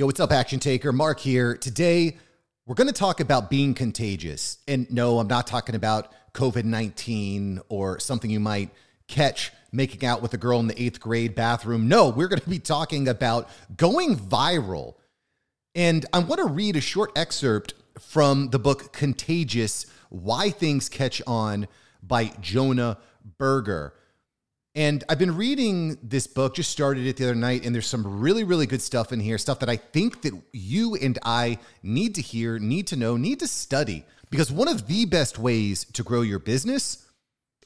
Yo, what's up, Action Taker? Mark here. Today, we're going to talk about being contagious. And no, I'm not talking about COVID 19 or something you might catch making out with a girl in the eighth grade bathroom. No, we're going to be talking about going viral. And I want to read a short excerpt from the book Contagious Why Things Catch On by Jonah Berger. And I've been reading this book, just started it the other night, and there's some really, really good stuff in here, stuff that I think that you and I need to hear, need to know, need to study. Because one of the best ways to grow your business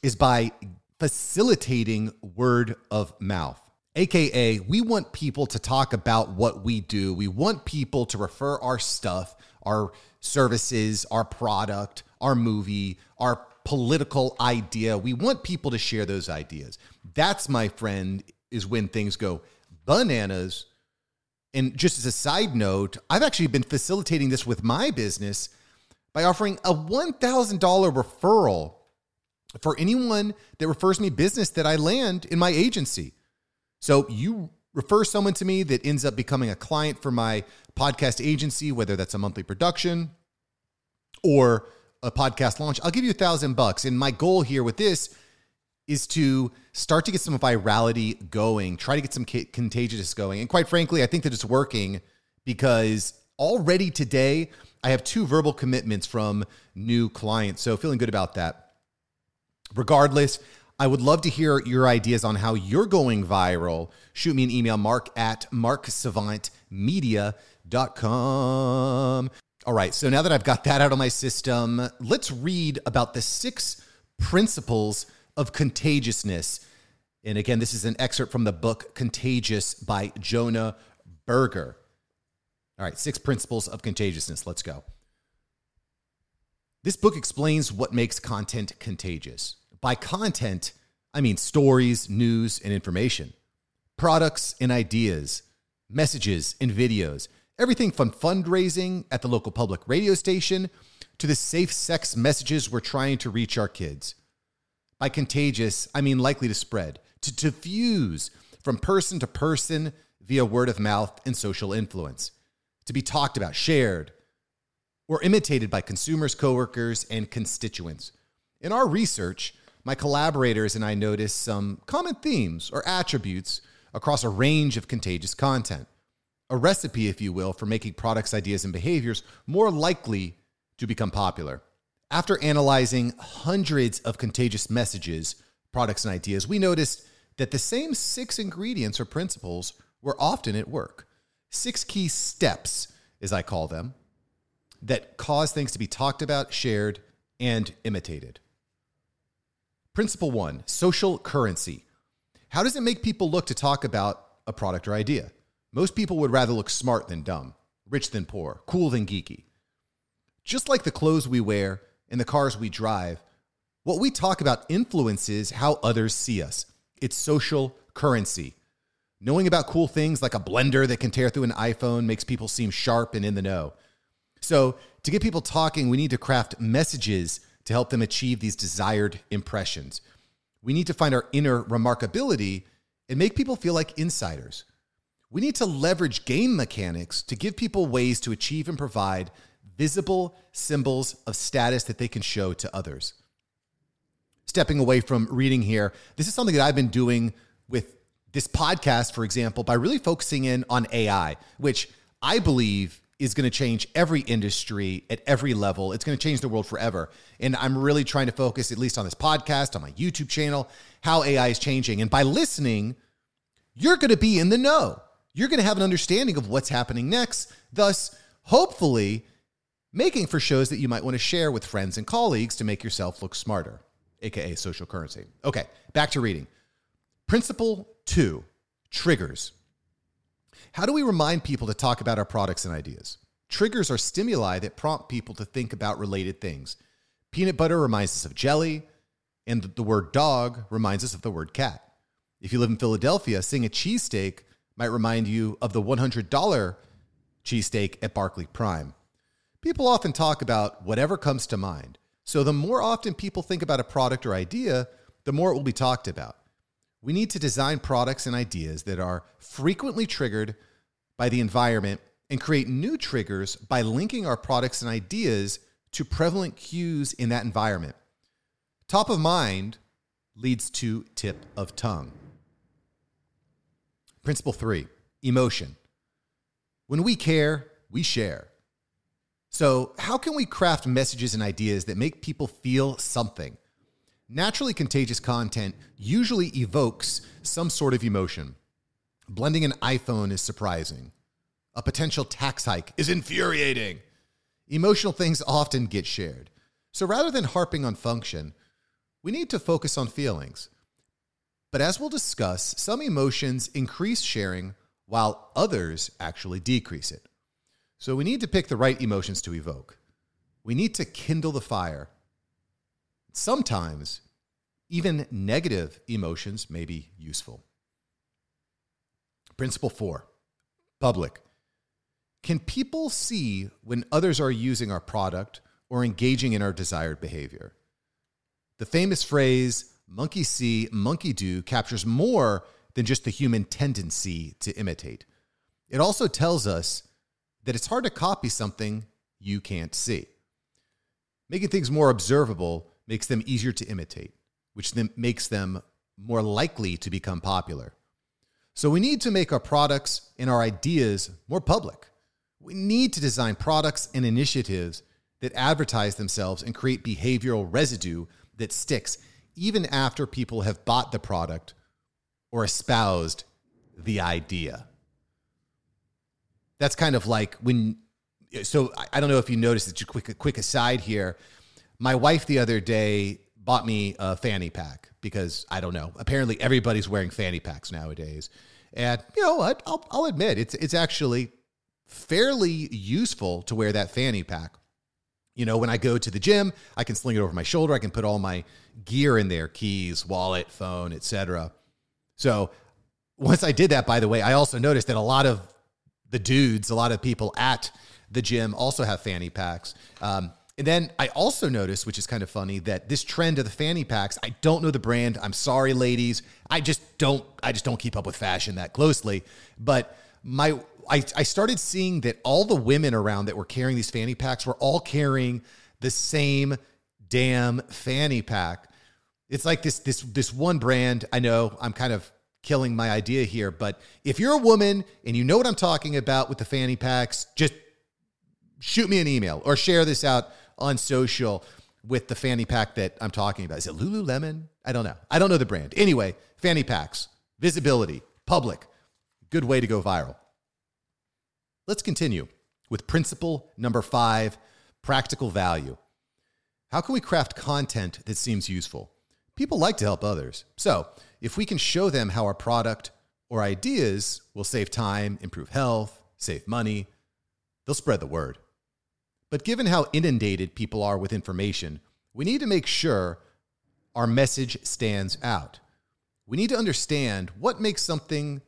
is by facilitating word of mouth. AKA, we want people to talk about what we do. We want people to refer our stuff, our services, our product, our movie, our political idea. We want people to share those ideas. That's, my friend, is when things go bananas. And just as a side note, I've actually been facilitating this with my business by offering a $1,000 referral for anyone that refers me business that I land in my agency. So you refer someone to me that ends up becoming a client for my podcast agency, whether that's a monthly production or a podcast launch, I'll give you a thousand bucks. And my goal here with this is to start to get some virality going, try to get some contagious going. And quite frankly, I think that it's working because already today I have two verbal commitments from new clients. So feeling good about that. Regardless, I would love to hear your ideas on how you're going viral. Shoot me an email, mark at marksavantmedia.com. All right, so now that I've got that out of my system, let's read about the six principles of contagiousness. And again, this is an excerpt from the book Contagious by Jonah Berger. All right, six principles of contagiousness. Let's go. This book explains what makes content contagious. By content, I mean stories, news, and information, products and ideas, messages and videos Everything from fundraising at the local public radio station to the safe sex messages we're trying to reach our kids. By contagious, I mean likely to spread, to diffuse from person to person via word of mouth and social influence, to be talked about, shared, or imitated by consumers, coworkers, and constituents. In our research, my collaborators and I noticed some common themes or attributes across a range of contagious content a recipe, if you will, for making products, ideas, and behaviors more likely to become popular. After analyzing hundreds of contagious messages, products, and ideas, we noticed that the same six ingredients or principles were often at work. Six key STEPPS, as I call them, that cause things to be talked about, shared, and imitated. Principle one social currency. How does it make people look to talk about a product or idea? Most people would rather look smart than dumb, rich than poor, cool than geeky. Just like the clothes we wear and the cars we drive, what we talk about influences how others see us. It's social currency. Knowing about cool things like a blender that can tear through an iPhone makes people seem sharp and in the know. So, to get people talking, we need to craft messages to help them achieve these desired impressions. We need to find our inner remarkability and make people feel like insiders. We need to leverage game mechanics to give people ways to achieve and provide visible symbols of status that they can show to others. Stepping away from reading here, this is something that I've been doing with this podcast, for example, by really focusing in on AI, which I believe is going to change every industry at every level. It's going to change the world forever. And I'm really trying to focus, at least on this podcast, on my YouTube channel, how AI is changing. And by listening, you're going to be in the know you're going to have an understanding of what's happening next, thus, hopefully, making for shows that you might want to share with friends and colleagues to make yourself look smarter, aka social currency. Okay, back to reading. Principle two triggers. How do we remind people to talk about our products and ideas? Triggers are stimuli that prompt people to think about related things. Peanut butter reminds us of jelly, and the word dog reminds us of the word cat. If you live in Philadelphia, seeing a cheesesteak might remind you of the $100 cheesesteak at Barclay Prime. People often talk about whatever comes to mind. So the more often people think about a product or idea, the more it will be talked about. We need to design products and ideas that are frequently triggered by the environment and create new triggers by linking our products and ideas to prevalent cues in that environment. Top of mind leads to tip of tongue. Principle three emotion. When we care, we share. So, how can we craft messages and ideas that make people feel something? Naturally contagious content usually evokes some sort of emotion. Blending an iPhone is surprising. A potential tax hike is infuriating. Emotional things often get shared. So rather than harping on function, we need to focus on feelings. But as we'll discuss, some emotions increase sharing while others actually decrease it. So we need to pick the right emotions to evoke. We need to kindle the fire. Sometimes even negative emotions may be useful. Principle four public. Can people see when others are using our product or engaging in our desired behavior? The famous phrase, monkey see, monkey do, captures more than just the human tendency to imitate. It also tells us that it's hard to copy something you can't see. Making things more observable makes them easier to imitate, which then makes them more likely to become popular. So we need to make our products and our ideas more public. We need to design products and initiatives that advertise themselves and create behavioral residue that sticks even after people have bought the product or espoused the idea. That's kind of like when so I don't know if you noticed it's a quick quick aside here. My wife the other day bought me a fanny pack because I don't know. Apparently, everybody's wearing fanny packs nowadays, and you know what? I'll, I'll admit it's it's actually fairly useful to wear that fanny pack. You know, when I go to the gym, I can sling it over my shoulder. I can put all my gear in there, keys, wallet, phone, etc. So once I did that, by the way, I also noticed that a lot of the dudes, a lot of people at the gym also have fanny packs. Um, and then I also noticed, which is kind of funny, that this trend of the fanny packs, I don't know the brand. I'm sorry, ladies. I just don't I just don't keep up with fashion that closely. But my I, I started seeing that all the women around that were carrying these fanny packs were all carrying the same damn fanny pack. It's like this this this one brand. I know I'm kind of killing my idea here, but if you're a woman and you know what I'm talking about with the fanny packs, just shoot me an email or share this out on social with the fanny pack that I'm talking about. Is it Lululemon? I don't know. I don't know the brand. Anyway, fanny packs, visibility, public, good way to go viral. Let's continue with principle number five practical value. How can we craft content that seems useful? People like to help others. So, if we can show them how our product or ideas will save time, improve health, save money, they'll spread the word. But given how inundated people are with information, we need to make sure our message stands out. We need to understand what makes something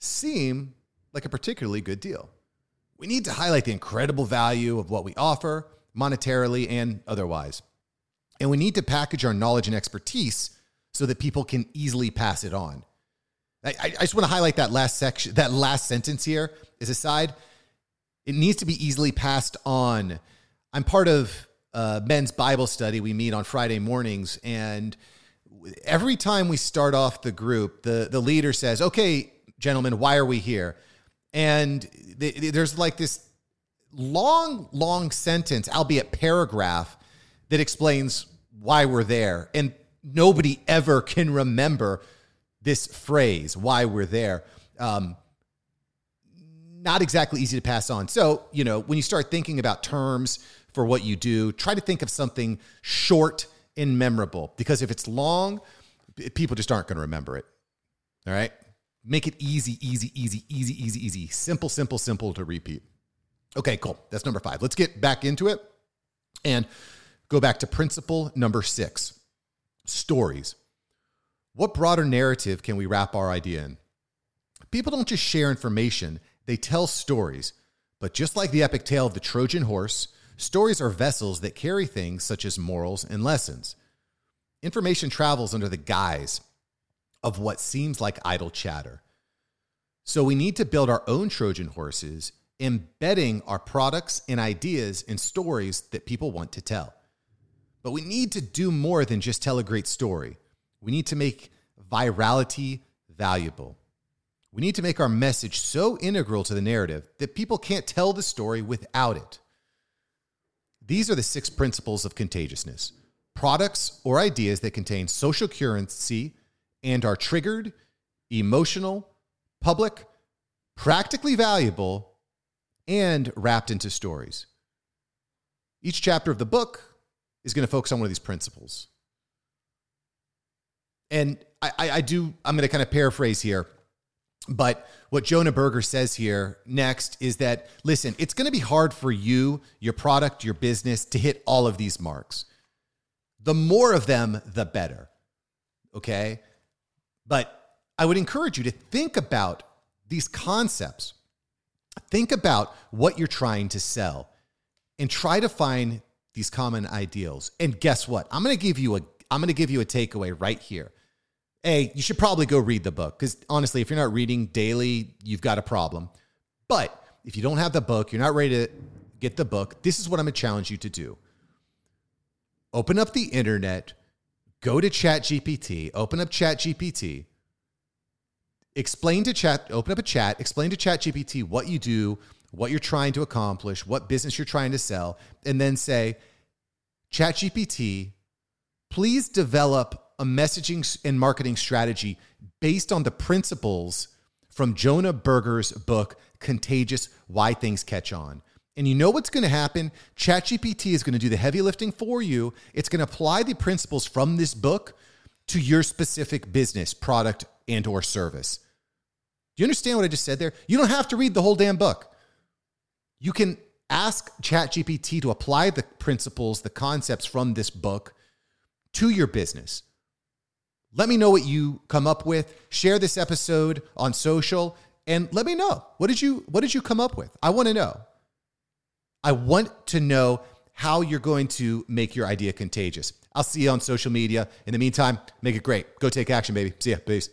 seem like a particularly good deal. We need to highlight the incredible value of what we offer, monetarily and otherwise. And we need to package our knowledge and expertise so that people can easily pass it on. I, I just want to highlight that last section, that last sentence here is aside. It needs to be easily passed on. I'm part of uh, men's Bible study. We meet on Friday mornings, and every time we start off the group, the the leader says, "Okay, gentlemen, why are we here?" And there's like this long, long sentence, albeit paragraph, that explains why we're there. And nobody ever can remember this phrase, why we're there. Um, not exactly easy to pass on. So, you know, when you start thinking about terms for what you do, try to think of something short and memorable because if it's long, people just aren't going to remember it. All right. Make it easy, easy, easy, easy, easy, easy. Simple, simple, simple to repeat. Okay, cool. That's number five. Let's get back into it and go back to principle number six stories. What broader narrative can we wrap our idea in? People don't just share information, they tell stories. But just like the epic tale of the Trojan horse, stories are vessels that carry things such as morals and lessons. Information travels under the guise of what seems like idle chatter. So we need to build our own Trojan horses embedding our products and ideas in stories that people want to tell. But we need to do more than just tell a great story. We need to make virality valuable. We need to make our message so integral to the narrative that people can't tell the story without it. These are the six principles of contagiousness products or ideas that contain social currency and are triggered, emotional, public, practically valuable, and wrapped into stories. Each chapter of the book is going to focus on one of these principles. And I, I, I do, I'm going to kind of paraphrase here. But what Jonah Berger says here next is that listen, it's going to be hard for you, your product, your business to hit all of these marks. The more of them, the better. Okay. But I would encourage you to think about these concepts. Think about what you're trying to sell and try to find these common ideals. And guess what? I'm going to give you a I'm going to give you a takeaway right here. A, you should probably go read the book cuz honestly, if you're not reading daily, you've got a problem. But if you don't have the book, you're not ready to get the book, this is what I'm going to challenge you to do. Open up the internet, go to ChatGPT, open up ChatGPT, explain to chat, open up a chat, explain to ChatGPT what you do, what you're trying to accomplish, what business you're trying to sell, and then say, ChatGPT, please develop a messaging and marketing strategy based on the principles from Jonah Berger's book, Contagious Why Things Catch On. And you know what's going to happen? ChatGPT is going to do the heavy lifting for you. It's going to apply the principles from this book to your specific business, product, and or service. Do you understand what I just said there? You don't have to read the whole damn book. You can ask ChatGPT to apply the principles, the concepts from this book to your business. Let me know what you come up with. Share this episode on social and let me know. What did you what did you come up with? I want to know. I want to know how you're going to make your idea contagious. I'll see you on social media. In the meantime, make it great. Go take action, baby. See ya. Peace.